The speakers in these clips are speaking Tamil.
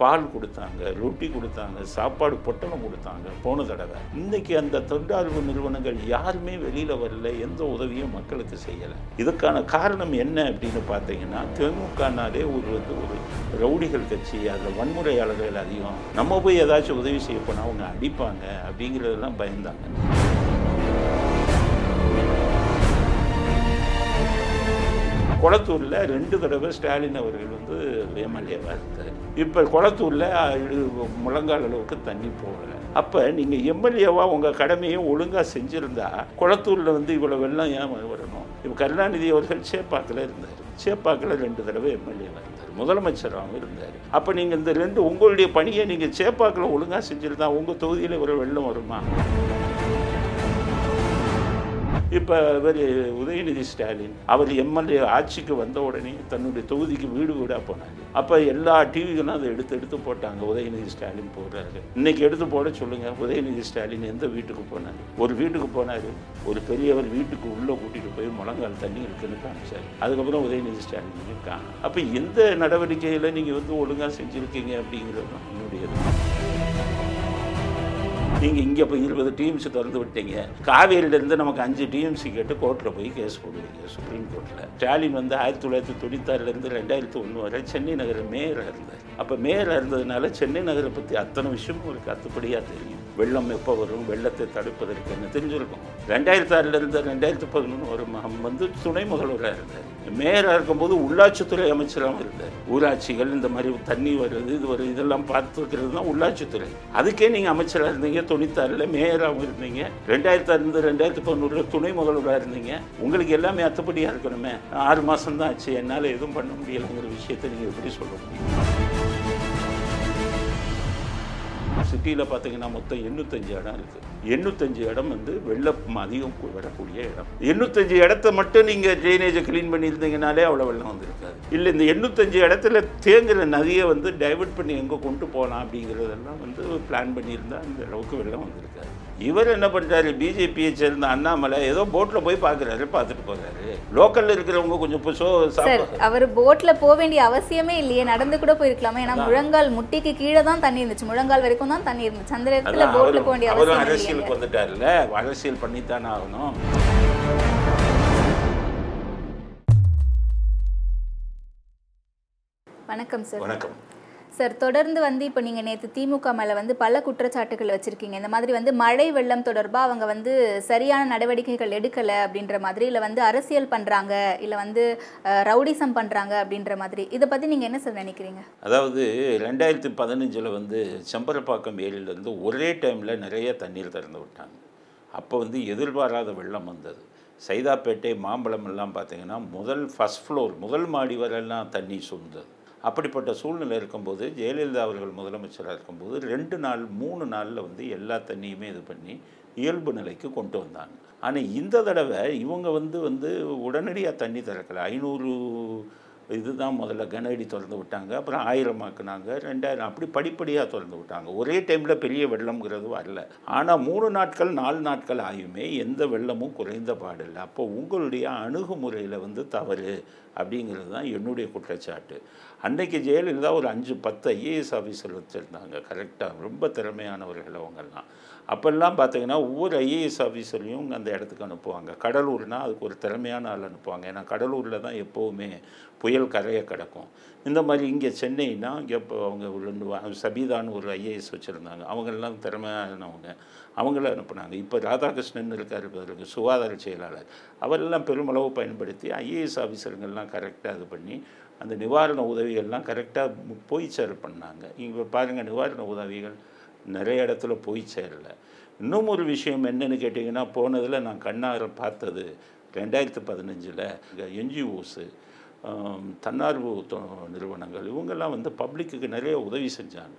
பால் கொடுத்தாங்க ரொட்டி கொடுத்தாங்க சாப்பாடு பொட்டலம் கொடுத்தாங்க போன தடவை. இன்னைக்கு அந்த தொண்டார்வு நிறுவனங்கள் யாருமே வெளியில் வரல எந்த உதவியும் மக்களுக்கு செய்யலை. இதுக்கான காரணம் என்ன அப்படின்னு பார்த்தீங்கன்னா திமுகனாலே ஒரு வந்து ஒரு ரவுடிகள் கட்சி அதில் வன்முறையாளர்கள் அதிகம். நம்ம போய் ஏதாச்சும் உதவி செய்ய போனால் அவங்க அடிப்பாங்க அப்படிங்கிறதெல்லாம் பயந்தாங்க. குளத்தூரில் ரெண்டு தடவை ஸ்டாலின் அவர்கள் வந்து எம்எல்ஏவாக இருந்தார். இப்போ குளத்தூரில் முழங்கால் அளவுக்கு தண்ணி போகலை. அப்போ நீங்கள் எம்எல்ஏவாக உங்கள் கடமையை ஒழுங்காக செஞ்சுருந்தா குளத்தூரில் வந்து இவ்வளோ வெள்ளம் ஏன் வரணும்? இப்போ கருணாநிதி அவர்கள் சேப்பாக்கில் இருந்தார். சேப்பாக்கில் ரெண்டு தடவை எம்எல்ஏவாக இருந்தார் முதலமைச்சராகவும் இருந்தார். அப்போ நீங்கள் இந்த ரெண்டு உங்களுடைய பணியை நீங்கள் சேப்பாக்கில் ஒழுங்காக செஞ்சுருந்தா உங்கள் தொகுதியில் ஒரு வெள்ளம் வருமா? இப்போ இவர் உதயநிதி ஸ்டாலின் அவர் எம்எல்ஏ ஆட்சிக்கு வந்த உடனே தன்னுடைய தொகுதிக்கு வீடு வீடாக போனாங்க அப்போ எல்லா டிவிகளும் அதை எடுத்து எடுத்து போட்டாங்க உதயநிதி ஸ்டாலின் போடுறாரு. இன்னைக்கு எடுத்து போட சொல்லுங்கள் உதயநிதி ஸ்டாலின் எந்த வீட்டுக்கு போனார்? ஒரு வீட்டுக்கு போனார் ஒரு பெரியவர் வீட்டுக்கு உள்ளே கூட்டிகிட்டு போய் முழங்கால் தண்ணி இருக்குன்னு காமிச்சார். அதுக்கப்புறம் உதயநிதி ஸ்டாலின் இருக்காங்க. அப்போ எந்த நடவடிக்கையில் நீங்கள் வந்து ஒழுங்காக செஞ்சுருக்கீங்க அப்படிங்கிறது தான் என்னுடையது. நீங்கள் இங்கே போய் இருபது டிஎம்சி திறந்து விட்டீங்க. காவேரியிலேருந்து நமக்கு அஞ்சு டிஎம்சி கேட்டு கோர்ட்டில் போய் கேஸ் போடுவீங்க சுப்ரீம் கோர்ட்டில் ஸ்டாலின் வந்து ஆயிரத்தி தொள்ளாயிரத்தி தொண்ணூத்தாறுலேருந்து ரெண்டாயிரத்தி ஒன்று வரை சென்னை நகர மேயராக இருந்தார். அப்போ மேயராக இருந்ததுனால சென்னை நகரை பற்றி அத்தனை விஷயமும் ஒரு கத்துப்படியாக தெரியும். வெள்ளம் எப்போ வரும்? வெள்ளத்தை தடுப்பதற்கு என்ன தெரிஞ்சிருக்கும்? ரெண்டாயிரத்தி ஆறிலிருந்து ரெண்டாயிரத்தி பதினொன்று வரும். வந்து துணை முதல்வராக இருந்தார். மேயராக இருக்கும்போது உள்ளாட்சித்துறை அமைச்சராகவும் இருந்தார். ஊராட்சிகள் இந்த மாதிரி தண்ணி வருது இது வருது இதெல்லாம் பார்த்துருக்கிறது தான் உள்ளாட்சித்துறை. அதுக்கே நீங்கள் அமைச்சராக இருந்தீங்க தொண்ணூத்தாறில் மேயராகவும் இருந்தீங்க. ரெண்டாயிரத்தி ஆறுலேருந்து ரெண்டாயிரத்தி பதினொன்றில் துணை முதல்வராக இருந்தீங்க. உங்களுக்கு எல்லாமே அத்துப்படியாக இருக்கணுமே. ஆறு மாதம் தான் ஆச்சு. என்னால் எதுவும் பண்ண முடியலைங்கிற விஷயத்தை நீங்கள் எப்படி சொல்ல முடியும்? சிட்டியில் பார்த்தீங்கன்னா மொத்தம் எண்ணூத்தஞ்சு இடம் இருக்குது எண்ணூத்தஞ்சு இடம் வந்து வெள்ளம் அதிகம் வரக்கூடிய இடம். எண்ணூத்தஞ்சு இடத்த மட்டும் நீங்கள் ட்ரைனேஜை க்ளீன் பண்ணியிருந்தீங்கனாலே அவ்வளோ வெள்ளம் வந்திருக்காது. இல்லை இந்த எண்ணூத்தஞ்சு இடத்துல தேங்குற நதியை வந்து டைவர்ட் பண்ணி எங்கே கொண்டு போகலாம் அப்படிங்கிறதெல்லாம் வந்து பிளான் பண்ணியிருந்தா இந்த அளவுக்கு வெள்ளம் வந்திருக்காது. இவர் என்ன பண்ணுறாரு பிஜேபியை சேர்ந்த அண்ணாமலை ஏதோ போட்டில் போய் பார்க்குறாரு பார்த்துட்டு போகிறாரு லோக்கலில் இருக்கிறவங்க கொஞ்சம் புஷோ சார் அவர் போட்ல போக வேண்டிய அவசியமே இல்லையே நடந்து கூட போயிருக்கலாமே. ஏன்னா முழங்கால் முட்டிக்கு கீழே தான் தண்ணி இருந்துச்சு முழங்கால் வரைக்கும் தான் தண்ணி இருந்துச்சு. அந்த இடத்துல அவரும் போக வேண்டிய அவசியம் அரசியலுக்கு வந்துட்டார்ல அரசியல் பண்ணித்தானே ஆகணும். வணக்கம் சார். வணக்கம். சார் தொடர்ந்து வந்து இப்போ நீங்கள் நேற்று திமுக மேலே வந்து பல குற்றச்சாட்டுகள் வச்சுருக்கீங்க. இந்த மாதிரி வந்து மழை வெள்ளம் தொடர்பாக அவங்க வந்து சரியான நடவடிக்கைகள் எடுக்கலை அப்படின்ற மாதிரி இல்லை வந்து அரசியல் பண்ணுறாங்க இல்லை வந்து ரவுடிசம் பண்ணுறாங்க அப்படின்ற மாதிரி. இதை பற்றி நீங்கள் என்ன சார் நினைக்கிறீங்க? அதாவது ரெண்டாயிரத்தி பதினஞ்சில் வந்து செம்பரப்பாக்கம் ஏரியிலேருந்து ஒரே டைமில் நிறைய தண்ணீர் திறந்து விட்டாங்க. அப்போ வந்து எதிர்பாராத வெள்ளம் வந்தது. சைதாப்பேட்டை மாம்பழம் எல்லாம் பார்த்தீங்கன்னா முதல் ஃபஸ்ட் ஃப்ளோர் முதல் மாடி வரையெல்லாம் தண்ணி சூழ்ந்தது அப்படிப்பட்ட சூழ்நிலை இருக்கும்போது ஜெயலலிதா அவர்கள் முதலமைச்சராக இருக்கும்போது ரெண்டு நாள் மூணு நாளில் வந்து எல்லா தண்ணியுமே இது பண்ணி இயல்பு நிலைக்கு கொண்டு வந்தாங்க ஆனால் இந்த தடவை இவங்க வந்து வந்து உடனடியாக தண்ணி திறக்கலை. ஐநூறு இதுதான் முதல்ல கனஅடி திறந்து விட்டாங்க. அப்புறம் ஆயிரம் ஆக்குனாங்க. ரெண்டாயிரம் அப்படி படிப்படியாக திறந்து விட்டாங்க. ஒரே டைமில் பெரிய வெள்ளம்ங்கிறது வரல. ஆனால் மூணு நாட்கள் நாலு நாட்கள் ஆயுமே எந்த வெள்ளமும் குறைந்த பாடில்லை. அப்போ உங்களுடைய அணுகுமுறையில் வந்து தவறு அப்படிங்கிறது தான் என்னுடைய குற்றச்சாட்டு. அன்றைக்கு ஜெயலலிதா ஒரு அஞ்சு பத்து ஐஏஎஸ் ஆஃபீஸர் வச்சுருந்தாங்க. கரெக்டாக ரொம்ப திறமையானவர்கள் அவங்கெல்லாம். அப்போல்லாம் பார்த்தீங்கன்னா ஒவ்வொரு ஐஏஎஸ் ஆஃபீஸர்லையும் அந்த இடத்துக்கு அனுப்புவாங்க. கடலூர்னால் அதுக்கு ஒரு திறமையான ஆள் அனுப்புவாங்க. ஏன்னா கடலூரில் தான் எப்போவுமே புயல் கரையை கிடக்கும். இந்த மாதிரி இங்கே சென்னைனா இங்கே இப்போ அவங்க ஒரு ரெண்டு சபீதான்னு ஒரு ஐஏஎஸ் வச்சுருந்தாங்க. அவங்கெல்லாம் திறமையானவங்க. அவங்கள அனுப்புனாங்க. இப்போ ராதாகிருஷ்ணன் இருக்கார் பாருங்க சுகாதார செயலாளர். அவரெல்லாம் பெருமளவு பயன்படுத்தி ஐஏஎஸ் ஆஃபீஸருங்கெல்லாம் கரெக்டாக இது பண்ணி அந்த நிவாரண உதவிகள்லாம் கரெக்டாக போய் சேர பண்ணாங்க. இங்கே பாருங்கள் நிவாரண உதவிகள் நிறைய இடத்துல போய் சேரல. இன்னும் ஒரு விஷயம் என்னென்னு கேட்டிங்கன்னா போனதில் நான் கண்ணார பார்த்தது ரெண்டாயிரத்து பதினஞ்சில் என்ஜிஓஸு தன்னார்வ தொ- நிறுவனங்கள் இவங்கெல்லாம் வந்து பப்ளிக்குக்கு நிறைய உதவி செஞ்சாங்க.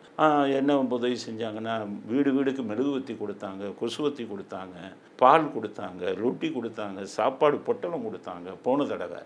என்ன உதவி செஞ்சாங்கன்னா வீடு வீடுக்கு மெழுகுவத்தி கொடுத்தாங்க கொசுவத்தி கொடுத்தாங்க பால் கொடுத்தாங்க ரொட்டி கொடுத்தாங்க சாப்பாடு பொட்டலம் கொடுத்தாங்க போன தடவை.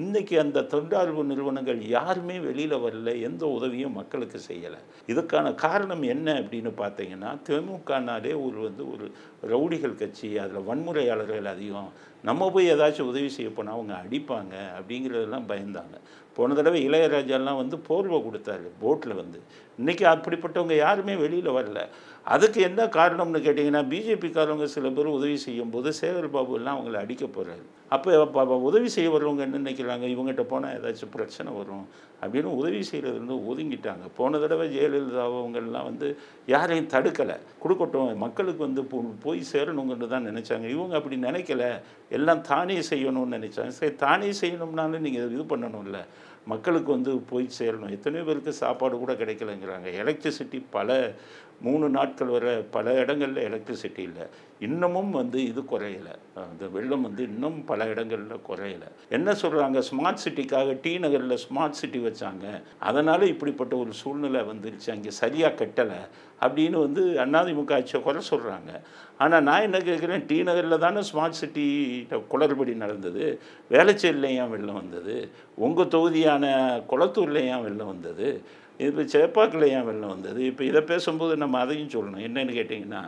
இன்றைக்கி அந்த தொண்டார்பு நிறுவனங்கள் யாருமே வெளியில் வரல எந்த உதவியும் மக்களுக்கு செய்யலை. இதுக்கான காரணம் என்ன அப்படின்னு பார்த்தீங்கன்னா திமுகனாலே ஒரு வந்து ஒரு ரவுடிகள் கட்சி அதில் வன்முறையாளர்கள் அதிகம். நம்ம போய் ஏதாச்சும் உதவி செய்ய போனால் அவங்க அடிப்பாங்க அப்படிங்கிறதெல்லாம் பயந்தாங்க. போன தடவை இளையராஜாலாம் வந்து போர்வை கொடுத்தாரு போட்டில் வந்து. இன்றைக்கி அப்படிப்பட்டவங்க யாருமே வெளியில் வரல. அதுக்கு என்ன காரணம்னு கேட்டிங்கன்னா பிஜேபிக்காரவங்க சில பேர் உதவி செய்யும் போது சேகர் பாபு எல்லாம் அவங்கள அடிக்க போகிறாரு அப்போ உதவி செய்ய வரவங்க என்ன நினைக்கிறாங்க? இவங்ககிட்ட போனால் ஏதாச்சும் பிரச்சனை வரும் அப்படின்னு உதவி செய்கிறதுலேருந்து ஒதுங்கிட்டாங்க. போன தடவை ஜெயலலிதா அவங்கெல்லாம் வந்து யாரையும் தடுக்கலை. கொடுக்கட்டும் மக்களுக்கு வந்து போ- போய் சேரணுங்கன்னு தான் நினச்சாங்க. இவங்க அப்படி நினைக்கல. எல்லாம் தானே செய்யணும்னு நினச்சாங்க. சரி தானே செய்யணும்னாலும் நீங்கள் இது பண்ணணும்ல. மக்களுக்கு வந்து போய் சேரணும். எத்தனையோ பேருக்கு சாப்பாடு கூட கிடைக்கலங்கிறாங்க. எலக்ட்ரிசிட்டி பல மூணு நாட்கள் வர பல இடங்களில் எலக்ட்ரிசிட்டி இல்லை. இன்னமும் வந்து இது குறையலை. அந்த வெள்ளம் வந்து இன்னும் பல இடங்களில் குறையலை. என்ன சொல்கிறாங்க ஸ்மார்ட் சிட்டிக்காக டி நகரில் ஸ்மார்ட் சிட்டி வச்சாங்க. அதனால் இப்படிப்பட்ட ஒரு சூழ்நிலை வந்துருச்சு. அங்கே சரியாக கட்டலை அப்படின்னு வந்து அண்ணாதிமுக ஆட்சியை குறை சொல்கிறாங்க ஆனால் நான் என்ன கேட்குறேன் டி நகரில் தானே ஸ்மார்ட் சிட்டி குளறுபடி நடந்தது. வேளச்சேரியில் ஏன் வெள்ளம் வந்தது. உங்கள் தொகுதியான குளத்தூரில் ஏன் வெள்ளம் வந்தது. இப்போ சேப்பாக்கில் ஏன் வெள்ளம் வந்தது. இப்போ இதை பேசும்போது நம்ம அதையும் சொல்லணும். என்னென்னு கேட்டிங்கன்னா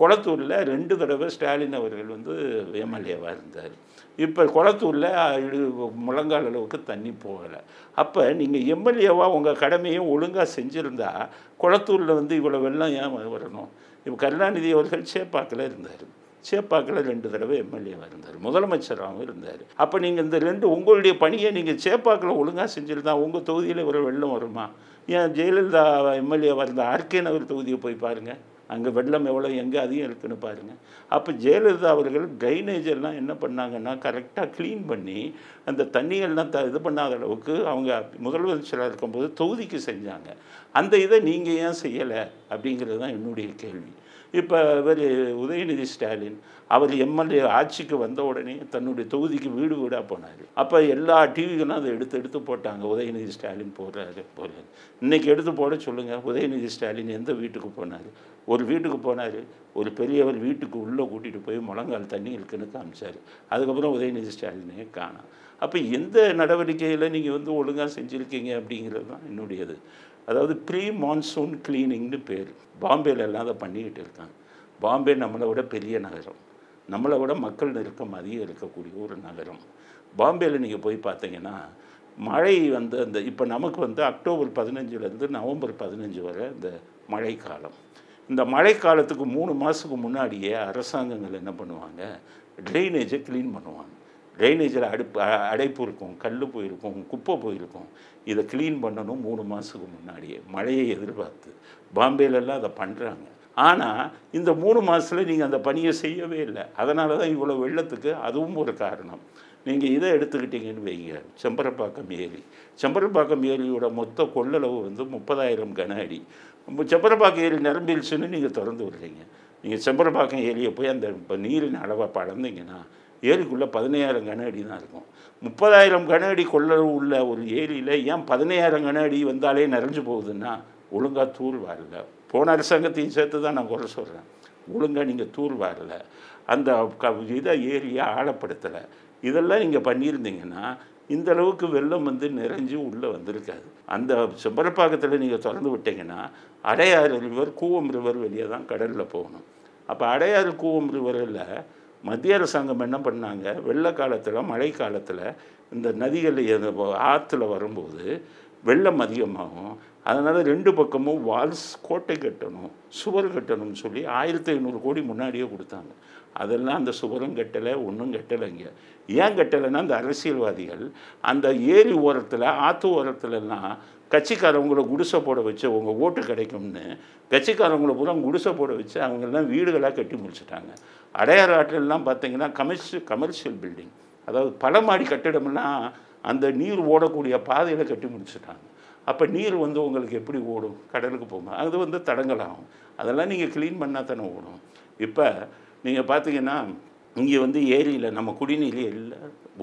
குளத்தூரில் ரெண்டு தடவை ஸ்டாலின் அவர்கள் வந்து எம்எல்ஏவாக இருந்தார். இப்போ குளத்தூரில் இடு- முழங்கால் அளவுக்கு தண்ணி போகலை. அப்போ நீங்கள் எம்எல்ஏவாக உங்கள் கடமையை ஒழுங்காக செஞ்சுருந்தா குளத்தூரில் வந்து இவ்வளோ வெள்ளம் ஏன் வரணும்? இப்போ கருணாநிதி அவர்கள் சேப்பாக்கில் இருந்தார். சேப்பாக்கில் ரெண்டு தடவை எம்எல்ஏவாக இருந்தார். முதலமைச்சராகவும் இருந்தார். அப்போ நீங்கள் இந்த ரெண்டு உங்களுடைய பணியை நீங்கள் சேப்பாக்கில் ஒழுங்காக செஞ்சுருந்தா உங்கள் தொகுதியில் ஒரு வெள்ளம் வருமா? ஏன் ஜெயலலிதா எம்எல்ஏவாக இருந்த ஆர்கே நகர் தொகுதியை போய் பாருங்கள் அங்கே வெள்ளம் எவ்வளோ எங்கே அதிகம் இருக்குன்னு பாருங்கள் அப்போ ஜெயலலிதா அவர்கள் ட்ரைனேஜ் எல்லாம் என்ன பண்ணாங்கன்னா கரெக்டாக க்ளீன் பண்ணி அந்த தண்ணியெல்லாம் த இது பண்ணாத அளவுக்கு அவங்க முதலமைச்சராக இருக்கும்போது தொகுதிக்கு செஞ்சாங்க. அந்த இதை நீங்கள் ஏன் செய்யலை? அப்படிங்கிறது தான் என்னுடைய கேள்வி. இப்போ இவர் உதயநிதி ஸ்டாலின் அவர் எம்எல்ஏ ஆட்சிக்கு வந்த உடனே தன்னுடைய தொகுதிக்கு வீடு வீடாக போனார். அப்போ எல்லா டிவிகளும் அதை எடுத்து எடுத்து போட்டாங்க. உதயநிதி ஸ்டாலின் போடுறாரு போகிறாரு இன்றைக்கி எடுத்து போட சொல்லுங்கள் உதயநிதி ஸ்டாலின் எந்த வீட்டுக்கு போனார்? ஒரு வீட்டுக்கு போனார். ஒரு பெரியவர் வீட்டுக்கு உள்ளே கூட்டிகிட்டு போய் முழங்கால் தண்ணி இருக்குன்னு காமிச்சார். அதுக்கப்புறம் உதயநிதி ஸ்டாலினே காணும். அப்போ எந்த நடவடிக்கையில் நீங்கள் வந்து ஒழுங்காக செஞ்சுருக்கீங்க அப்படிங்கிறது தான் என்னுடையது. அதாவது ப்ரீ மான்சூன் க்ளீனிங்னு பேர். பாம்பேல எல்லாம் அதை பண்ணிக்கிட்டு இருக்காங்க. பாம்பே நம்மளை விட பெரிய நகரம். நம்மளை விட மக்கள் நெருக்கம் அதிகம் இருக்கக்கூடிய ஒரு நகரம். பாம்பேயில் நீங்கள் போய் பார்த்தீங்கன்னா மழை வந்து அந்த இப்போ நமக்கு வந்து அக்டோபர் பதினஞ்சுலேருந்து நவம்பர் பதினஞ்சு வரை இந்த மழைக்காலம். இந்த மழைக்காலத்துக்கு மூணு மாதத்துக்கு முன்னாடியே அரசாங்கங்கள் என்ன பண்ணுவாங்க? ட்ரைனேஜை க்ளீன் பண்ணுவாங்க. ட்ரைனேஜில் அடுப்பு அடைப்பு இருக்கும் கல் போயிருக்கும் குப்பை போயிருக்கும். இதை க்ளீன் பண்ணணும் மூணு மாதத்துக்கு முன்னாடியே. மழையை எதிர்பார்த்து. பாம்பேலெல்லாம் அதை பண்ணுறாங்க ஆனால் இந்த மூணு மாதத்தில் நீங்கள் அந்த பணியை செய்யவே இல்லை. அதனால தான் இவ்வளோ வெள்ளத்துக்கு அதுவும் ஒரு காரணம். நீங்கள் இதை எடுத்துக்கிட்டீங்கன்னு வைங்க. செம்பரப்பாக்கம் ஏரி. செம்பரப்பாக்கம் ஏரியோட மொத்த கொள்ளளவு வந்து முப்பதாயிரம் கன அடி. செம்பரப்பாக்கம் ஏரி நிரம்பிடுச்சுன்னு நீங்கள் திறந்து விடுறீங்க. நீங்கள் செம்பரப்பாக்கம் ஏரியை போய் அந்த இப்போ நீரின் அளவை பழந்தீங்கன்னா ஏரிக்குள்ளே பதினையாயிரம் கன அடி தான் இருக்கும். முப்பதாயிரம் கன அடி கொள்ளளவு உள்ள ஒரு ஏரியில் ஏன் பதினையாயிரம் கன அடி வந்தாலே நிறைஞ்சு போகுதுன்னா ஒழுங்காக தூர் வரல போன அரசாங்கத்தையும் சேர்த்து தான் நான் குறை சொல்கிறேன் ஒழுங்காக நீங்கள் தூர் வரல. அந்த க இதை ஏரியை ஆழப்படுத்தலை. இதெல்லாம் நீங்கள் பண்ணியிருந்தீங்கன்னா இந்த அளவுக்கு வெள்ளம் வந்து நிறைஞ்சு உள்ளே வந்திருக்காது. அந்த செம்பரப்பாக்கத்தில் நீங்கள் திறந்து விட்டீங்கன்னா அடையாறு ரிவர் கூவம் ரிவர் வெளியே தான் கடலில் போகணும். அப்போ அடையாறு கூவம் ரிவரில் மத்திய அரசாங்கம் என்ன பண்ணாங்க? வெள்ள காலத்தில் மழை காலத்தில் இந்த நதிகள் ஆற்றுல வரும்போது வெள்ளம் அதிகமாகும். அதனால் ரெண்டு பக்கமும் வால்ஸ் கோட்டை கட்டணும் சுவர் கட்டணும்னு சொல்லி ஆயிரத்தி ஐநூறு கோடி முன்னாடியே கொடுத்தாங்க. அதெல்லாம் அந்த சுவரும் கட்டலை ஒன்றும் கட்டலைங்க ஏன் கட்டலைன்னா அந்த அரசியல்வாதிகள் அந்த ஏரி ஓரத்தில் ஆற்று ஓரத்துலலாம் கட்சிக்காரவங்கள குடிசை போட வச்சு அவங்க ஓட்டு கிடைக்கும்னு கட்சிக்காரவங்கள பூரா குடிசை போட வச்சு அவங்கெல்லாம் வீடுகளாக கட்டி முடிச்சிட்டாங்க. அடையாறு ஆற்றிலெலாம் பார்த்தீங்கன்னா கமர்ஷியல் கமர்ஷியல் பில்டிங். அதாவது பல மாடி கட்டிடமெல்லாம் அந்த நீர் ஓடக்கூடிய பாதையில் கட்டி முடிச்சிட்டாங்க. அப்போ நீர் வந்து உங்களுக்கு எப்படி ஓடும்? கடலுக்கு போகும்? அது வந்து தடங்கலாகும். அதெல்லாம் நீங்கள் க்ளீன் பண்ணால் தானே ஓடும். இப்போ நீங்கள் பார்த்தீங்கன்னா இங்கே வந்து ஏரியில் நம்ம குடிநீர் இல்லை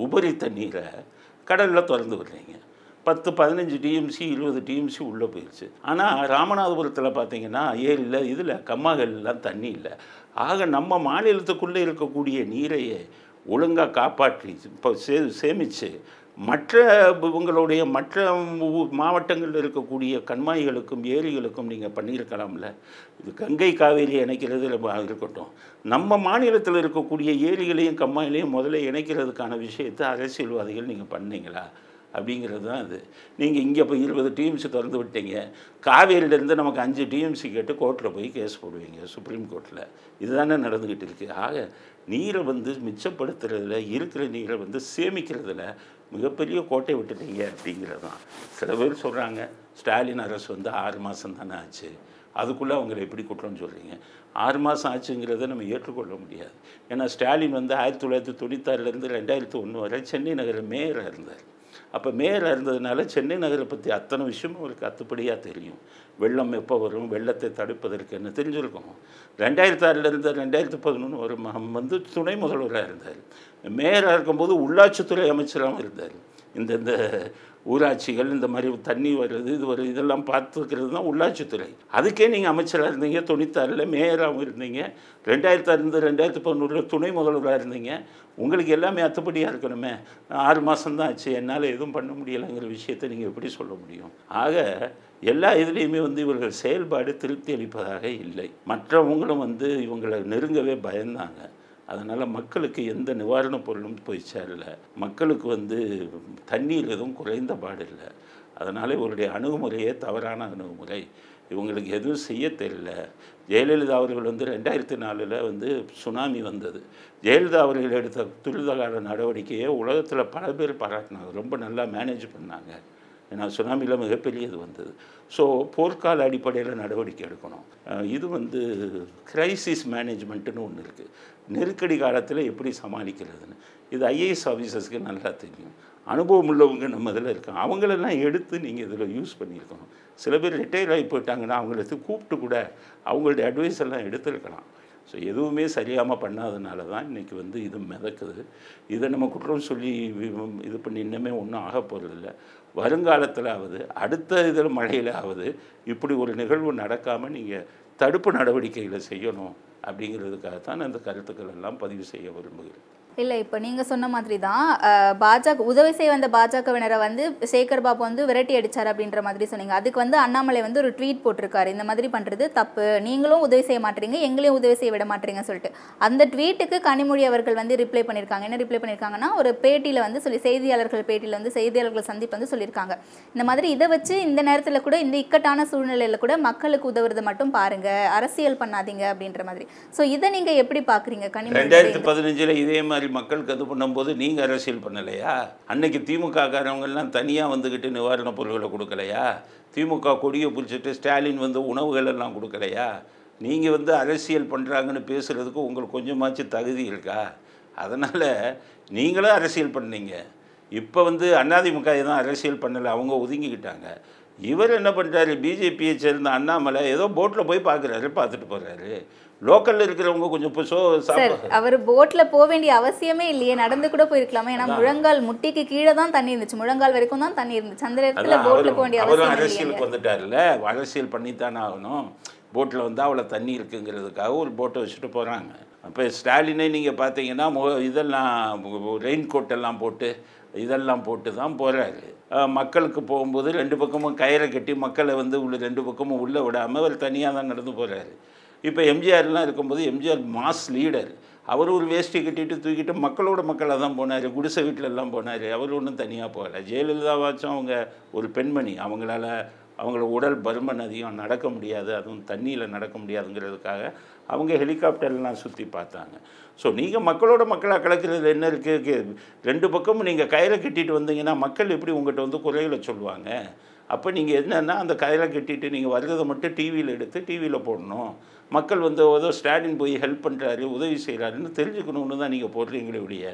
உபரி தண்ணீரை கடலில் திறந்து விடுறீங்க. பத்து பதினஞ்சு டிஎம்சி இருபது டிஎம்சி உள்ளே போயிடுச்சு ஆனால் ராமநாதபுரத்தில் பார்த்தீங்கன்னா ஏரியில் இதில் கம்மாகல்லாம் தண்ணி இல்லை. ஆக நம்ம மாநிலத்துக்குள்ளே இருக்கக்கூடிய நீரையே ஒழுங்காக காப்பாற்றி இப்போ சே சேமித்து மற்ற உங்களுடைய மற்ற மாவட்டங்களில் இருக்கக்கூடிய கண்மாய்களுக்கும் ஏரிகளுக்கும் நீங்கள் பண்ணியிருக்கலாம்ல. இது கங்கை காவேரி இணைக்கிறது இருக்கட்டும். நம்ம மாநிலத்தில் இருக்கக்கூடிய ஏரிகளையும் கம்மாயிலையும் முதல்ல இணைக்கிறதுக்கான விஷயத்தை அரசியல்வாதிகள் நீங்கள் பண்ணீங்களா? அப்படிங்கிறது தான் அது நீங்கள் இங்கே இப்போ இருபது டிஎம்சி திறந்து விட்டீங்க. காவேரியிலேருந்து நமக்கு அஞ்சு டிஎம்சி கேட்டு கோர்ட்டில் போய் கேஸ் போடுவீங்க சுப்ரீம் கோர்ட்டில் இதுதானே நடந்துக்கிட்டு இருக்குது ஆக நீரை வந்து மிச்சப்படுத்துறதுல இருக்கிற நீரை வந்து சேமிக்கிறதுல மிகப்பெரிய கோட்டை விட்டுட்டீங்க அப்படிங்கிறது தான் சில பேர் சொல்கிறாங்க ஸ்டாலின் அரசு வந்து ஆறு மாதம் தானே ஆச்சு. அதுக்குள்ளே அவங்கள எப்படி குற்றம்னு சொல்கிறீங்க ஆறு மாதம் ஆச்சுங்கிறத நம்ம ஏற்றுக்கொள்ள முடியாது. ஏன்னா ஸ்டாலின் வந்து ஆயிரத்தி தொள்ளாயிரத்தி தொண்ணூத்தாறுலேருந்து ரெண்டாயிரத்தி ஒன்று வரை சென்னை நகர மேயராக இருந்தார். அப்போ மேயராக இருந்ததுனால சென்னை நகரை பற்றி அத்தனை விஷயமும் அவருக்கு அத்துப்படியாக தெரியும். வெள்ளம் எப்போ வரும் வெள்ளத்தை தடுப்பதற்கு என்ன தெரிஞ்சிருக்கும்? ரெண்டாயிரத்தி ஆறுலேருந்து ரெண்டாயிரத்தி பதினொன்று வரும். வந்து துணை முதல்வராக இருந்தார். மேயராக இருக்கும்போது உள்ளாட்சித்துறை அமைச்சராகவும் இருந்தார். இந்த இந்த ஊராட்சிகள் இந்த மாதிரி தண்ணி வருது இது வருது இதெல்லாம் பார்த்துக்கிறது தான் உள்ளாட்சித்துறை அதுக்கே நீங்கள் அமைச்சராக இருந்தீங்க தொண்ணூத்தாறில் மேயராகவும் இருந்தீங்க. ரெண்டாயிரத்தி இருந்து ரெண்டாயிரத்து பதினொன்றில் துணை முதல்வராக இருந்தீங்க. உங்களுக்கு எல்லாமே அத்துப்படியாக இருக்கணுமே. ஆறு மாதம்தான் ஆச்சு என்னால் எதுவும் பண்ண முடியலைங்கிற விஷயத்தை நீங்கள் எப்படி சொல்ல முடியும்? ஆக எல்லா இதுலேயுமே வந்து இவர்கள் செயல்பாடு திருப்தி அளிப்பதாக இல்லை. மற்றவங்களும் வந்து இவங்களை நெருங்கவே பயந்தாங்க. அதனால் மக்களுக்கு எந்த நிவாரணப் பொருளும் போய் சேரல. மக்களுக்கு வந்து தண்ணீர் எதுவும் குறைந்த பாடில்லை அதனால் இவருடைய அணுகுமுறையே தவறான அணுகுமுறை. இவங்களுக்கு எதுவும் செய்ய தெரியல. ஜெயலலிதா அவர்கள் வந்து ரெண்டாயிரத்தி நாலில் வந்து சுனாமி வந்தது. ஜெயலலிதா அவர்கள் எடுத்த துரிதகால நடவடிக்கையை உலகத்தில் பல பேர் பாராட்டினாங்க. ரொம்ப நல்லா மேனேஜ் பண்ணாங்க. ஏன்னா சுனாமியில் மிகப்பெரிய இது வந்தது. ஸோ போர்க்கால அடிப்படையில் நடவடிக்கை எடுக்கணும். இது வந்து கிரைசிஸ் மேனேஜ்மெண்ட்டுன்னு ஒன்று இருக்குது நெருக்கடி காலத்தில் எப்படி சமாளிக்கிறதுன்னு. இது ஐஏஎஸ் ஆஃபீஸர்ஸ்க்கு நல்லா தெரியும். அனுபவம் உள்ளவங்க நம்ம இதில் இருக்கோம் அவங்களெல்லாம் எடுத்து நீங்கள் இதில் யூஸ் பண்ணியிருக்கணும். சில பேர் ரிட்டையர் ஆகி போயிட்டாங்கன்னா அவங்களுக்கு கூப்பிட்டு கூட அவங்களுடைய அட்வைஸ் எல்லாம் எடுத்திருக்கலாம். ஸோ எதுவுமே சரியாமல் பண்ணாதனால தான் இன்றைக்கி வந்து இது மிதக்குது. இதை நம்ம குற்றம் சொல்லி இது பண்ணி இன்னுமே ஒன்றும் ஆக போகிறதில்ல வருங்காலத்தில் ஆகுது அடுத்த இதில் மழையில் ஆகுது இப்படி ஒரு நிகழ்வு நடக்காமல் நீங்கள் தடுப்பு நடவடிக்கைகளை செய்யணும் அப்படிங்கிறதுக்காக தான் அந்த கருத்துக்கள் எல்லாம் பதிவு செய்ய விரும்புகிறேன். இல்லை இப்போ நீங்கள் சொன்ன மாதிரி தான் பாஜக உதவி செய்ய வந்த பாஜகவினரை வந்து சேகர் பாபு வந்து விரட்டி அடிச்சார் அப்படின்ற மாதிரி சொன்னீங்க. அதுக்கு வந்து அண்ணாமலை வந்து ஒரு ட்வீட் போட்டிருக்காரு. இந்த மாதிரி பண்ணுறது தப்பு. நீங்களும் உதவி செய்ய மாட்டீங்க எங்களையும் உதவி செய்ய விட மாட்டீங்க சொல்லிட்டு. அந்த ட்வீட்டுக்கு கனிமொழி அவர்கள் வந்து ரிப்ளை பண்ணியிருக்காங்க. என்ன ரிப்ளை பண்ணியிருக்காங்கன்னா ஒரு பேட்டியில் வந்து சொல்லி செய்தியாளர்கள் பேட்டியில் வந்து செய்தியாளர்கள் சந்திப்பு வந்து சொல்லியிருக்காங்க. இந்த மாதிரி இதை வச்சு இந்த நேரத்தில் கூட இந்த இக்கட்டான சூழ்நிலையில் கூட மக்களுக்கு உதவுறது மட்டும் பாருங்க. அரசியல் பண்ணாதீங்க அப்படின்ற மாதிரி. ஸோ இதை நீங்கள் எப்படி பார்க்குறீங்க கனிமொழி ரெண்டாயிரத்தி பதினஞ்சில் இதே மாதிரி மக்களுக்கு அது பண்ணும்போது நீங்கள் அரசியல் பண்ணலையா? அன்னைக்கு திமுககாரவங்கெல்லாம் தனியாக வந்துக்கிட்டு நிவாரணப் பொருட்களை கொடுக்கலையா? திமுக கொடியை பிடிச்சிட்டு ஸ்டாலின் வந்து உணவுகள் எல்லாம் கொடுக்கலையா? நீங்கள் வந்து அரசியல் பண்ணுறாங்கன்னு பேசுகிறதுக்கு உங்களுக்கு கொஞ்சமாச்சும் தகுதி இருக்கா? அதனால் நீங்களும் அரசியல் பண்ணீங்க. இப்போ வந்து அதிமுக தான் அரசியல் பண்ணலை அவங்க ஒதுங்கிக்கிட்டாங்க. இவர் என்ன பண்ணுறாரு பிஜேபியை சேர்ந்த அண்ணாமலை ஏதோ போட்டில் போய் பார்க்குறாரு பார்த்துட்டு போகிறாரு லோக்கலில் இருக்கிறவங்க கொஞ்சம் சார் சாப்பிட அவர் போட்ல போக வேண்டிய அவசியமே இல்லையே. நடந்து கூட போயிருக்கலாமே? ஏன்னா முழங்கால் முட்டிக்கு கீழே தான் தண்ணி இருந்துச்சு. முழங்கால் வரைக்கும் தான் தண்ணி இருந்துச்சு. அந்த இடத்துல போட்ல போக வேண்டிய அவரும் அரசியலுக்கு வந்துட்டார்ல அரசியல் பண்ணித்தானே ஆகணும். போட்டில் வந்து அவ்வளோ தண்ணி இருக்குங்கிறதுக்காக ஒரு போட்டை வச்சுட்டு போகிறாங்க அப்போ ஸ்டாலினை நீங்கள் பார்த்தீங்கன்னா மு இதெல்லாம் ரெயின் கோட் எல்லாம் போட்டு இதெல்லாம் போட்டு தான் போகிறாரு மக்களுக்கு போகும்போது ரெண்டு பக்கமும் கயிறை கட்டி மக்களை வந்து உள்ள ரெண்டு பக்கமும் உள்ளே விடாமல் அவர் தனியாக தான் நடந்து போகிறாரு இப்போ எம்ஜிஆர்லாம் இருக்கும்போது எம்ஜிஆர் மாஸ் லீடர். அவர் ஒரு வேஷ்டி கட்டிட்டு தூக்கிட்டு மக்களோட மக்களாக தான் போனார் குடிசை வீட்டிலெல்லாம் போனார். அவர் ஒன்றும் தனியாக போகலை. ஜெயலலிதாவாச்சும் அவங்க ஒரு பெண்மணி அவங்களால அவங்கள உடல் பருமன் அதிகம் நடக்க முடியாது அதுவும் தண்ணியில் நடக்க முடியாதுங்கிறதுக்காக அவங்க ஹெலிகாப்டர்லாம் சுற்றி பார்த்தாங்க. ஸோ நீங்கள் மக்களோட மக்களாக கலக்கிறது என்ன இருக்குது ரெண்டு பக்கமும் நீங்கள் கயிறை கட்டிட்டு வந்தீங்கன்னா மக்கள் எப்படி உங்கள்கிட்ட வந்து குறைகளை சொல்லுவாங்க? அப்போ நீங்கள் என்னென்னா அந்த கயிறை கட்டிட்டு நீங்கள் வர்றதை மட்டும் டிவியில் எடுத்து டிவியில் போடணும். மக்கள் வந்து ஏதோ ஸ்டாலின் போய் ஹெல்ப் பண்ணுறாரு உதவி செய்கிறாருன்னு தெரிஞ்சுக்கணும்னு தான் நீங்கள் போடுறீங்களே ஒழிய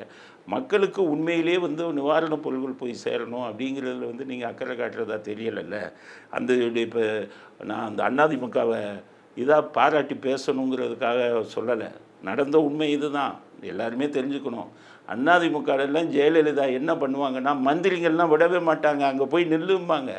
மக்களுக்கு உண்மையிலேயே வந்து நிவாரணப் பொருட்கள் போய் சேரணும் அப்படிங்கிறதுல வந்து நீங்கள் அக்கறை காட்டுறதா தெரியலைல்ல. அந்த இப்போ நான் அந்த அண்ணாதிமுகவை இதாக பாராட்டி பேசணுங்கிறதுக்காக சொல்லலை. நடந்த உண்மை இதுதான். எல்லாருமே தெரிஞ்சுக்கணும். அண்ணாதிமுகலாம் ஜெயலலிதா என்ன பண்ணுவாங்கன்னா மந்திரிகள்லாம் விடவே மாட்டாங்க. அங்கே போய் நில்லும்பாங்க.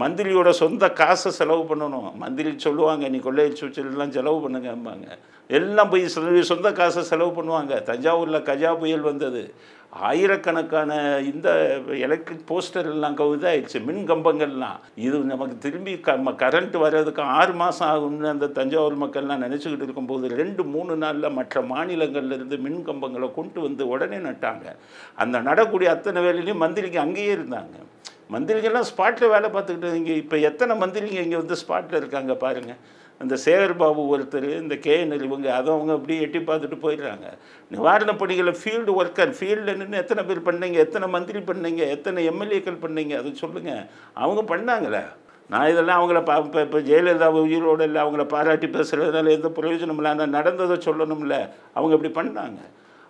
மந்திரியோட சொந்த காசை செலவு பண்ணணும். மந்திரி சொல்லுவாங்க நீ கொள்ளையடிச்சு வச்சதெல்லாம் செலவு பண்ணுங்கம்பாங்க. எல்லாம் போய் சொ- சொந்த காசை செலவு பண்ணுவாங்க. தஞ்சாவூரில் கஜா புயல் வந்தது. ஆயிரக்கணக்கான இந்த எலக்ட்ரிக் போஸ்டர் எல்லாம் இதாகிடுச்சு மின் கம்பங்கள்லாம். இது நமக்கு திரும்பி க கரண்ட் வர்றதுக்கு ஆறு மாதம் ஆகும்னு அந்த தஞ்சாவூர் மக்கள்லாம் நினச்சிக்கிட்டு இருக்கும்போது ரெண்டு மூணு நாளில் மற்ற மாநிலங்கள்லேருந்து மின் கம்பங்களை கொண்டு வந்து உடனே நட்டாங்க. அந்த நடக்கூடிய அத்தனை வேலையிலையும் மந்திரிக்கு அங்கேயே இருந்தாங்க. மந்திரிகள்லாம் ஸ்பாட்டில் வேலை பார்த்துக்கிட்டு இங்கே இப்போ எத்தனை மந்திரிங்க இங்கே வந்து ஸ்பாட்டில் இருக்காங்க பாருங்கள் அந்த சேகர் பாபு ஒருத்தர் இந்த கேஎன்எல் இவங்க அதை அவங்க அப்படியே எட்டி பார்த்துட்டு போயிடுறாங்க. நிவாரணப் பணிகளை ஃபீல்டு ஒர்க்கர் ஃபீல்டில் நின்று எத்தனை பேர் பண்ணீங்க எத்தனை மந்திரி பண்ணீங்க எத்தனை எம்எல்ஏக்கள் பண்ணீங்க அதை சொல்லுங்கள் அவங்க பண்ணாங்களே நான் இதெல்லாம் அவங்கள பா இப்போ இப்போ ஜெயலலிதா உயிரோடு இல்லை அவங்கள பாராட்டி பேசுகிறதுனால எந்த பிரயோஜனம் இல்லை ஆனால் நடந்ததை சொல்லணும்ல. அவங்க இப்படி பண்ணாங்க.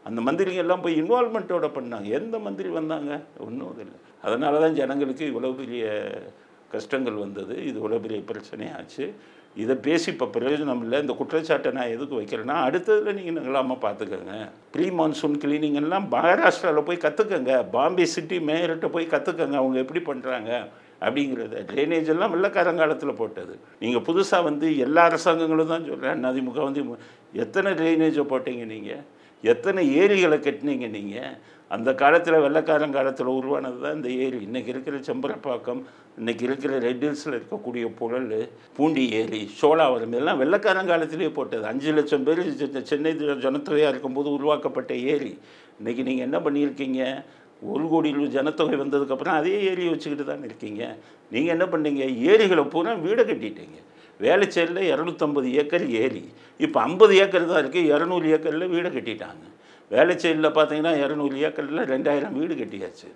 அந்த மந்திரிங்க எல்லாம் போய் இன்வால்மெண்ட்டோட பண்ணாங்க. எந்த மந்திரி வந்தாங்க? ஒன்றும் இல்லை. அதனால தான் ஜனங்களுக்கு இவ்வளோ பெரிய கஷ்டங்கள் வந்தது. இது இவ்வளோ பெரிய பிரச்சனையாச்சு இதை பேசி இப்போ பிரயோஜனம் இல்லை. இந்த குற்றச்சாட்டை நான் எதுக்கு வைக்கிறேன்னா அடுத்ததில் நீங்கள் நிகழாமல் பார்த்துக்கோங்க ப்ரீ மான்சூன் கிளீனிங் எல்லாம் மகாராஷ்டிராவில் போய் கற்றுக்கங்க பாம்பே சிட்டி மேயர்கிட்ட போய் கற்றுக்கங்க அவங்க எப்படி பண்ணுறாங்க அப்படிங்கிறத. ட்ரைனேஜ் எல்லாம் வெள்ளக்காரங்காலத்தில் போட்டது. நீங்கள் புதுசாக வந்து எல்லா அரசாங்கங்களும் தான் சொல்கிறேன் அதிமுக வந்து எத்தனை ட்ரைனேஜை போட்டீங்க நீங்கள் எத்தனை ஏரிகளை கட்டினீங்க நீங்கள் அந்த காலத்தில் வெள்ளக்காரங்காலத்தில் உருவானது தான் இந்த ஏரி. இன்றைக்கி இருக்கிற செம்பரப்பாக்கம் இன்றைக்கி இருக்கிற ரெட் ஹில்ஸில் இருக்கக்கூடிய புழல் பூண்டி ஏரி சோழாவரம் இதெல்லாம் வெள்ளக்காரங்காலத்திலே போட்டது. அஞ்சு லட்சம் பேர் சென்னை ஜனத்தொகையாக இருக்கும்போது உருவாக்கப்பட்ட ஏரி. இன்றைக்கி நீங்கள் என்ன பண்ணியிருக்கீங்க? ஒரு கோடி ஜனத்தொகை வந்ததுக்கப்புறம் அதே ஏரியை வச்சுக்கிட்டு தான் இருக்கீங்க. நீங்கள் என்ன பண்ணீங்க? ஏரிகளை பூரா வீடை கட்டிட்டீங்க. வேலைச்சேரியில் இரநூத்தம்பது ஏக்கர் ஏரி. இப்போ ஐம்பது ஏக்கர் தான் இருக்குது இரநூறு ஏக்கரில் வீடை கட்டிட்டாங்க. வேலைச்சேரியில் பார்த்தீங்கன்னா இரநூறு ஏக்கரில் ரெண்டாயிரம் வீடு கட்டியாச்சு.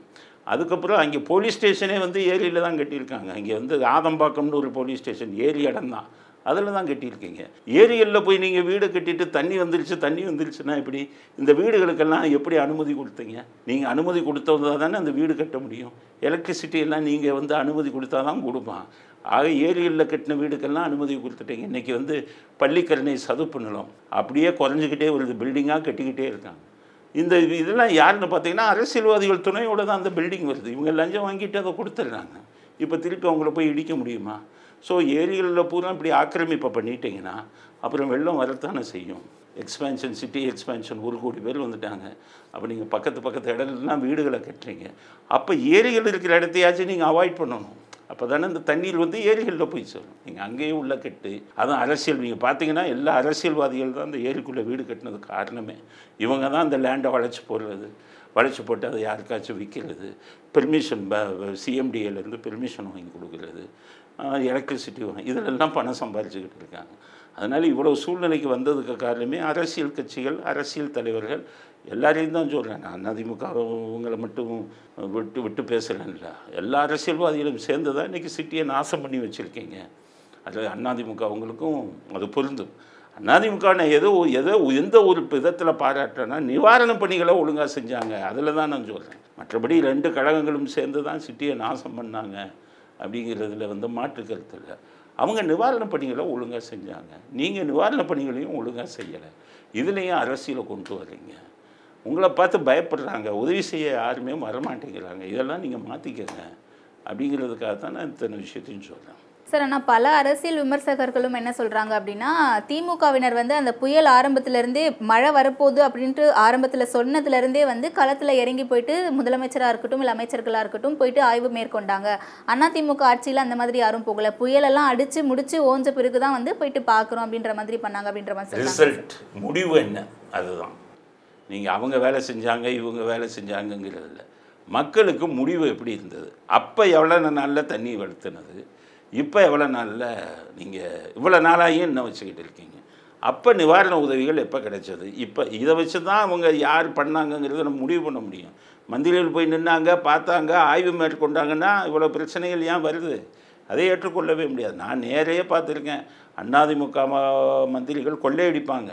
அதுக்கப்புறம் அங்கே போலீஸ் ஸ்டேஷனே வந்து ஏரியில் தான் கட்டியிருக்காங்க. இங்கே வந்து ஆதம்பாக்கம்னு ஒரு போலீஸ் ஸ்டேஷன் ஏரி இடம் தான். அதில் தான் கட்டியிருக்கீங்க. ஏரிகளில் போய் நீங்கள் வீடு கட்டிட்டு தண்ணி வந்துருச்சு தண்ணி வந்துருச்சுன்னா எப்படி? இந்த வீடுகளுக்கெல்லாம் எப்படி அனுமதி கொடுத்தீங்க? நீங்கள் அனுமதி கொடுத்ததா தானே அந்த வீடு கட்ட முடியும். எலக்ட்ரிசிட்டி எல்லாம் நீங்கள் வந்து அனுமதி கொடுத்தா தான் கொடுப்பான். ஆக ஏரிகளில் கட்டின வீடுக்கெல்லாம் அனுமதி கொடுத்துட்டீங்க இன்றைக்கி வந்து பள்ளிக்கரணை சதுப்பு நிலம். அப்படியே குறைஞ்சிக்கிட்டே வருது. பில்டிங்காக கட்டிக்கிட்டே இருக்காங்க. இந்த இதெல்லாம் யாருன்னு பார்த்தீங்கன்னா அரசியல்வாதிகள் துணையோடு தான் அந்த பில்டிங் வருது. இவங்க லஞ்சம் வாங்கிட்டு அதை கொடுத்துட்றாங்க. இப்போ திருப்பி அவங்கள போய் இடிக்க முடியுமா? ஸோ ஏரிகளில் பூரா இப்படி ஆக்கிரமிப்பை பண்ணிட்டீங்கன்னா அப்புறம் வெள்ளம் வரத்தானே செய்யும்? எக்ஸ்பேன்ஷன் சிட்டி எக்ஸ்பேன்ஷன் ஒரு கோடி பேர் வந்துட்டாங்க. அப்போ நீங்கள் பக்கத்து பக்கத்து இடத்துலலாம் வீடுகளை கட்டுறீங்க. அப்போ ஏரிகள் இருக்கிற இடத்தையாச்சும் நீங்கள் அவாய்ட் பண்ணணும். அப்போ தானே இந்த தண்ணீர் வந்து ஏரிகளில் போய் சேரும். நீங்கள் அங்கேயே உள்ள கட்டு அதுதான் அரசியல் நீங்கள் பார்த்தீங்கன்னா எல்லா அரசியல்வாதிகள் தான் அந்த ஏரிக்குள்ளே வீடு கட்டினது காரணமே. இவங்க தான் அந்த லேண்டை வளைச்சி போடுறது வளைச்சி போட்டு அதை யாருக்காச்சும் விற்கிறது பெர்மிஷன் சிஎம்டிஏலேருந்து பெர்மிஷன் வாங்கி கொடுக்குறது எலக்ட்ரிசிட்டி வாங்கி இதிலெல்லாம் பணம் சம்பாதிச்சுக்கிட்டு இருக்காங்க. அதனால் இவ்வளோ சூழ்நிலைக்கு வந்ததுக்கு காரணமே அரசியல் கட்சிகள் அரசியல் தலைவர்கள் எல்லாரையும் தான் சொல்கிறேன் நான் அதிமுக அவங்களை மட்டும் விட்டு விட்டு பேசுகிறேன்ல எல்லா அரசியல்வாதிகளும் சேர்ந்து தான் இன்றைக்கி சிட்டியை நாசம் பண்ணி வச்சுருக்கீங்க. அது அதிமுக அவங்களுக்கும் அது பொருந்தும். அதிமுக நான் எதோ எந்த ஒரு விதத்தில் பாராட்டுறேன்னா நிவாரண பணிகளை ஒழுங்காக செஞ்சாங்க. அதில் தான் நான் சொல்கிறேன் மற்றபடி ரெண்டு கழகங்களும் சேர்ந்து தான் சிட்டியை நாசம் பண்ணாங்க அப்படிங்கிறதுல வந்து மாற்று கருத்து இல்லை. அவங்க நிவாரண பணிகளை ஒழுங்காக செஞ்சாங்க. நீங்கள் நிவாரண பணிகளையும் ஒழுங்காக செய்யலை. இதுலேயும் அரசியலை கொண்டு வர்றீங்க. உங்களை பார்த்து பயப்படுறாங்க. உதவி செய்ய யாருமே வரமாட்டேங்கிறாங்க. இதெல்லாம் நீங்கள் மாற்றிக்கங்க அப்படிங்கிறதுக்காக தான் நான் இத்தனை விஷயத்தையும் சொல்கிறேன் சார் ஆனால் பல அரசியல் விமர்சகர்களும் என்ன சொல்கிறாங்க அப்படின்னா திமுகவினர் வந்து அந்த புயல் ஆரம்பத்திலேருந்தே மழை வரப்போகுது அப்படின்ட்டு ஆரம்பத்தில் சொன்னதுலேருந்தே வந்து களத்தில் இறங்கி போயிட்டு முதலமைச்சராக இருக்கட்டும் இல்லை அமைச்சர்களாக இருக்கட்டும் போயிட்டு ஆய்வு மேற்கொண்டாங்க. அதிமுக ஆட்சியில் அந்த மாதிரி யாரும் போகல. புயலெல்லாம் அடித்து முடிச்சு ஓஞ்ச பிறகு தான் வந்து போயிட்டு பார்க்குறோம் அப்படின்ற மாதிரி பண்ணாங்க அப்படின்ற மாதிரி ரிசல்ட் முடிவு என்ன? அதுதான். நீங்கள் அவங்க வேலை செஞ்சாங்க இவங்க வேலை செஞ்சாங்கங்கிறது இல்லை. மக்களுக்கு முடிவு எப்படி இருந்தது? அப்போ எவ்வளோ நாளில் தண்ணி வளர்த்துனது? இப்போ எவ்வளோ நாளில் நீங்கள் இவ்வளோ நாளாகியும் என்ன வச்சுக்கிட்டு இருக்கீங்க? அப்போ நிவாரண உதவிகள் எப்போ கிடைச்சது? இப்போ இதை வச்சு தான் அவங்க யார் பண்ணாங்கங்கிறத நம்ம முடிவு பண்ண முடியும். மந்திரிகள் போய் நின்னாங்க பார்த்தாங்க ஆய்வு மேற்கொண்டாங்கன்னா இவ்வளோ பிரச்சனைகள் ஏன் வருது? அதை ஏற்றுக்கொள்ளவே முடியாது. நான் நேரையே பார்த்துருக்கேன். அதிமுக மந்திரிகள் கொள்ளையடிப்பாங்க.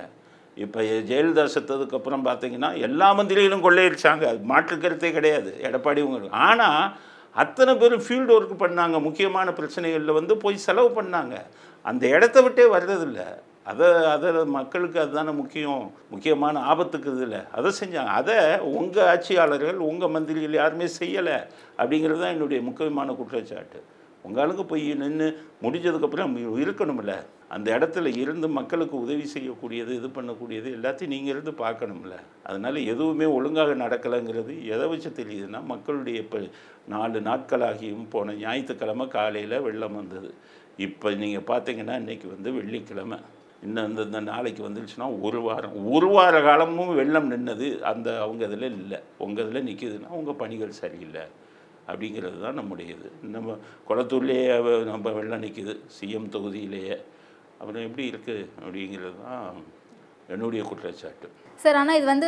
இப்போ ஜெயலலிதா செத்ததுக்கு அப்புறம் பார்த்தீங்கன்னா எல்லா மந்திரிகளும் கொள்ளையடிச்சாங்க. அது மாற்று கருத்தே கிடையாது. எடப்பாடி உங்களுக்கு ஆனால் அத்தனை பேரும் ஃபீல்டு ஒர்க் பண்ணாங்க. முக்கியமான பிரச்சனைகளில் வந்து போய் செலவு பண்ணாங்க. அந்த இடத்த விட்டே வர்றதில்லை. அதை அதை மக்களுக்கு அதுதானே முக்கியம். முக்கியமான ஆபத்துக்கு இதில். அதை செஞ்சாங்க. அதை உங்கள் ஆட்சியாளர்கள் உங்கள் மந்திரிகள் யாருமே செய்யலை. அப்படிங்கிறது தான் என்னுடைய முக்கியமான குற்றச்சாட்டு. உங்களுக்கு போய் நின்று முடிஞ்சதுக்கப்புறம் இருக்கணும்ல. அந்த இடத்துல இருந்து மக்களுக்கு உதவி செய்யக்கூடியது இது பண்ணக்கூடியது எல்லாத்தையும் நீங்கள் இருந்து பார்க்கணும்ல. அதனால் எதுவுமே ஒழுங்காக நடக்கலைங்கிறது எதை வச்சு தெரியுதுன்னா மக்களுடைய இப்போ நாலு நாட்களாகியும் போன ஞாயிற்றுக்கிழமை காலையில் வெள்ளம் வந்தது. இப்போ நீங்கள் பார்த்தீங்கன்னா இன்றைக்கி வந்து வெள்ளிக்கிழமை. இன்னும் இந்த இந்த நாளைக்கு வந்துருச்சுன்னா ஒரு வாரம் ஒரு வார காலமும் வெள்ளம் நின்னது அந்த அவங்க இதில் இல்லை. உங்கள் இதில் நிற்கிதுன்னா உங்கள் பணிகள் சரியில்லை. அப்படிங்கிறது தான் நம்முடைய இது நம்ம குளத்தூர்லேயே நம்ம வெள்ளம் நிற்கிது சிஎம் தொகுதியிலேயே. அப்புறம் எப்படி இருக்குது அப்படிங்கிறது தான் என்னுடைய குற்றச்சாட்டு. சார் ஆனால் இது வந்து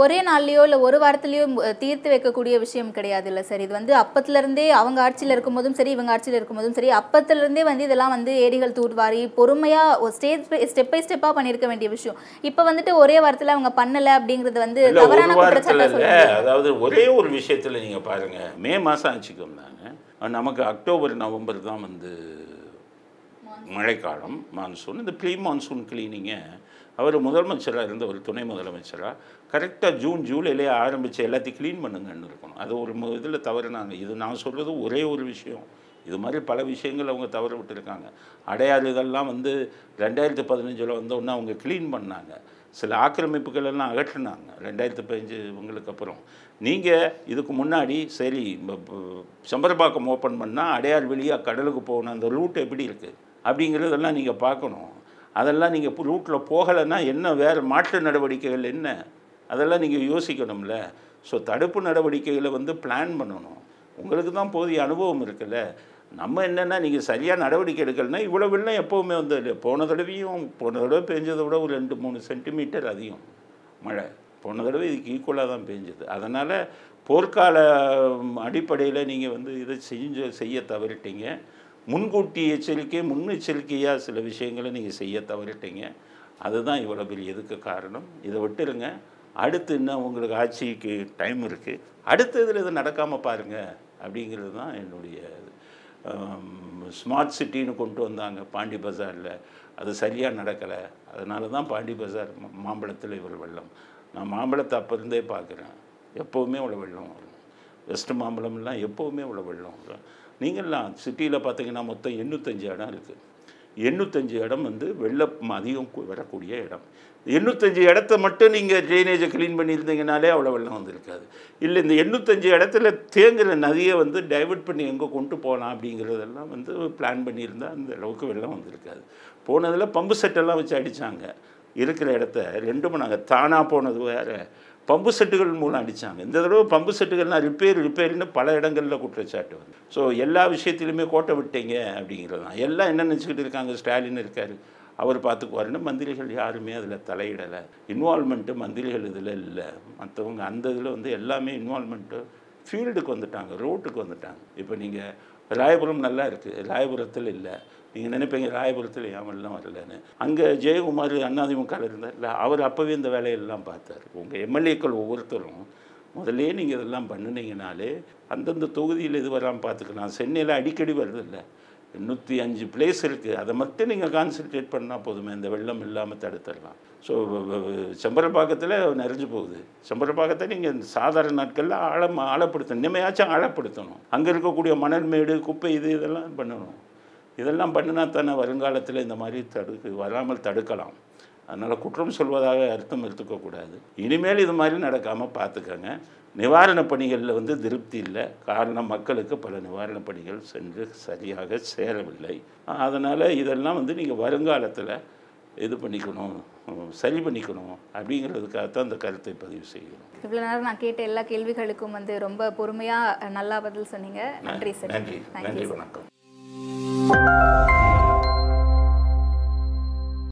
ஒரே நாள்லயோ இல்லை ஒரு வாரத்துலயோ தீர்த்து வைக்கக்கூடிய விஷயம் கிடையாது இல்லை சார். இது வந்து அப்பத்துலேருந்தே அவங்க ஆட்சியில் இருக்கும்போதும் சரி இவங்க ஆட்சியில் இருக்கும்போதும் சரி அப்பத்துலேருந்தே வந்து இதெல்லாம் வந்து ஏரிகள் தூர்வாரி பொறுமையாக ஸ்டேஜ் ஸ்டெப் பை ஸ்டெப்பாக பண்ணியிருக்க வேண்டிய விஷயம். இப்போ வந்துட்டு ஒரே வாரத்தில் அவங்க பண்ணலை அப்படிங்கிறது வந்து ஒரு தவறான சொல்லுங்க அதாவது ஒரே ஒரு விஷயத்தில் நீங்கள் பாருங்கள் மே மாதம் ஆட்சிக்கு வந்தாங்க நமக்கு அக்டோபர் நவம்பர் தான் வந்து மழைக்காலம் மான்சூன் இந்த ப்ரீ மான்சூன் கிளீனிங்கை அவர் முதலமைச்சராக இருந்த ஒரு துணை முதலமைச்சராக கரெக்டாக ஜூன் ஜூலையிலே ஆரம்பித்து எல்லாத்தையும் க்ளீன் பண்ணுங்கன்னு இருக்கணும். அது ஒரு இதில் தவறுனாங்க. இது நான் சொல்கிறது ஒரே ஒரு விஷயம். இது மாதிரி பல விஷயங்கள் அவங்க தவற விட்டுருக்காங்க. அடையாறு இதெல்லாம் வந்து ரெண்டாயிரத்து பதினஞ்சில் வந்தோடனே அவங்க க்ளீன் பண்ணாங்க. சில ஆக்கிரமிப்புகள் எல்லாம் அகற்றினாங்க. ரெண்டாயிரத்து பதினஞ்சு இவங்களுக்கு அப்புறம். நீங்கள் இதுக்கு முன்னாடி சரி ப- சம்பரபாக்கம் ஓப்பன் பண்ணால் அடையார் வெளியாக கடலுக்கு போகணும் அந்த ரூட் எப்படி இருக்குது அப்படிங்கிறதெல்லாம் நீங்கள் பார்க்கணும். அதெல்லாம் நீங்கள் ரூட்டில் போகலைன்னா என்ன வேறு மாற்று நடவடிக்கைகள் என்ன? அதெல்லாம் நீங்கள் யோசிக்கணும்ல. ஸோ தடுப்பு நடவடிக்கைகளை வந்து பிளான் பண்ணணும். உங்களுக்கு தான் போதிய அனுபவம் இருக்குல்ல. நம்ம என்னென்னா நீங்கள் சரியாக நடவடிக்கை எடுக்கலைன்னா இவ்வளோ வெள்ளம் எப்போவுமே வந்து போன தடவையும் போன தடவை பெஞ்சதை விட ஒரு ரெண்டு மூணு சென்டிமீட்டர் அதிகம் மழை. போன தடவை இதுக்கு ஈக்குவலாக தான் பெஞ்சது. அதனால் போர்க்கால அடிப்படையில் நீங்கள் வந்து இதை செஞ்சு செய்ய தவறிட்டீங்க. முன்கூட்டி எச்சரிக்கை முன்னெச்சரிக்கையாக சில விஷயங்களை நீங்கள் செய்ய தவறிட்டீங்க. அதுதான் இவ்வளோ பெரிய இதுக்கு காரணம். இதை விட்டுருங்க. அடுத்து இன்னும் உங்களுக்கு ஆட்சிக்கு டைம் இருக்குது அடுத்த இதில் இது நடக்காமல் பாருங்கள் அப்படிங்கிறது தான் என்னுடைய ஸ்மார்ட் சிட்டின்னு கொண்டு வந்தாங்க பாண்டி பஜாரில். அது சரியாக நடக்கலை. அதனால தான் பாண்டி பஜார் மாம்பழத்தில் இவ்வளோ வெள்ளம். நான் மாம்பழத்தை அப்போ இருந்தே பார்க்குறேன். எப்போவுமே இவ்வளோ வெள்ளம் வரும். வெஸ்ட் மாம்பழம்லாம் எப்போவுமே இவ்வளோ வெள்ளம் வரும். நீங்கள்லாம் சிட்டியில் பார்த்தீங்கன்னா மொத்தம் எண்ணூத்தஞ்சு இடம் இருக்குது எண்ணூத்தஞ்சு இடம் வந்து வெள்ளம் அதிகம் வரக்கூடிய இடம். எண்ணூத்தஞ்சு இடத்த மட்டும் நீங்கள் ட்ரைனேஜை க்ளீன் பண்ணியிருந்தீங்கனாலே அவ்வளோ வெள்ளம் வந்திருக்காது. இல்லை இந்த எண்ணூத்தஞ்சு இடத்துல தேங்குகிற நதியை வந்து டைவர்ட் பண்ணி எங்கே கொண்டு போகலாம் அப்படிங்கிறதெல்லாம் வந்து பிளான் பண்ணியிருந்தா அந்த அளவுக்கு வெள்ளம் வந்திருக்காது. போனதில் பம்பு செட்டெல்லாம் வச்சு அடித்தாங்க இருக்கிற இடத்த ரெண்டு மணி தானாக போனது வேறு. பம்பு செட்டுகள் மூலம் அடித்தாங்க இந்த தடவை பம்பு செட்டுகள்லாம் ரிப்பேர் ரிப்பேர்னு பல இடங்களில் குற்றச்சாட்டு வந்து. ஸோ எல்லா விஷயத்திலுமே கோட்டை விட்டீங்க அப்படிங்கிறது தான். எல்லாம் என்ன நினச்சிக்கிட்டு இருக்காங்க? ஸ்டாலின் இருக்கார். அவர் பார்த்துக்குவாருன்னு மந்திரிகள் யாருமே அதில் தலையிடலை. இன்வால்மெண்ட்டு மந்திரிகள் இதில் இல்லை. மற்றவங்க அந்த இதில் வந்து எல்லாமே இன்வால்மெண்ட்டு ஃபீல்டுக்கு வந்துட்டாங்க. ரோட்டுக்கு வந்துட்டாங்க. இப்போ நீங்கள் ராயபுரம் நல்லா இருக்குது ராயபுரத்தில் இல்லை. நீங்கள் நினைப்பீங்க ராயபுரத்தில் ஏன் வரலன்னு. அங்கே ஜெயக்குமார் அண்ணாதிமுகவில் இருந்தார்ல அவர் அப்போவே இந்த வேலையெல்லாம் பார்த்தார். உங்கள் எம்எல்ஏக்கள் ஒவ்வொருத்தரும் முதல்லே நீங்கள் இதெல்லாம் பண்ணினீங்கனாலே அந்தந்த தொகுதியில் இது வராமல் பார்த்துக்கலாம். சென்னையில் அடிக்கடி வருதில்ல. நூற்றி எண்ணூற்றி அஞ்சு பிளேஸ் இருக்குது அதை மட்டும் நீங்கள் கான்சன்ட்ரேட் பண்ணால் போதுமே. இந்த வெள்ளம் இல்லாமல் தடுத்துடலாம். ஸோ செம்பரப்பாக்கத்தில் நிறைஞ்சு போகுது. செம்பரப்பாக்கத்தை நீங்கள் சாதாரண நாட்களில் ஆழம் ஆழப்படுத்தணும். இனிமையாச்சும் ஆழப்படுத்தணும். அங்கே இருக்கக்கூடிய மணல் மேடு குப்பை இது இதெல்லாம் பண்ணணும். இதெல்லாம் பண்ணினா தானே வருங்காலத்தில் இந்த மாதிரி தடுக்கு வராமல் தடுக்கலாம். அதனால் குற்றம் சொல்வதாக அர்த்தம் எடுத்துக்கக்கூடாது இனிமேல் இது மாதிரி நடக்காமல் பார்த்துக்கங்க நிவாரணப் பணிகளில் வந்து திருப்தி இல்லை. காரணம் மக்களுக்கு பல நிவாரணப் பணிகள் சென்று சரியாக சேரவில்லை. அதனால் இதெல்லாம் வந்து நீங்கள் வருங்காலத்தில் இது பண்ணிக்கணும் சரி பண்ணிக்கணும் அப்படிங்கிறதுக்காக தான் இந்த கருத்தை பதிவு செய்கிறோம். இவ்வளோ நேரம் நான் கேட்ட எல்லா கேள்விகளுக்கும் வந்து ரொம்ப பொறுமையாக நல்லா பதில் சொன்னீங்க. நன்றி சார். நன்றி. நன்றி sir. வணக்கம்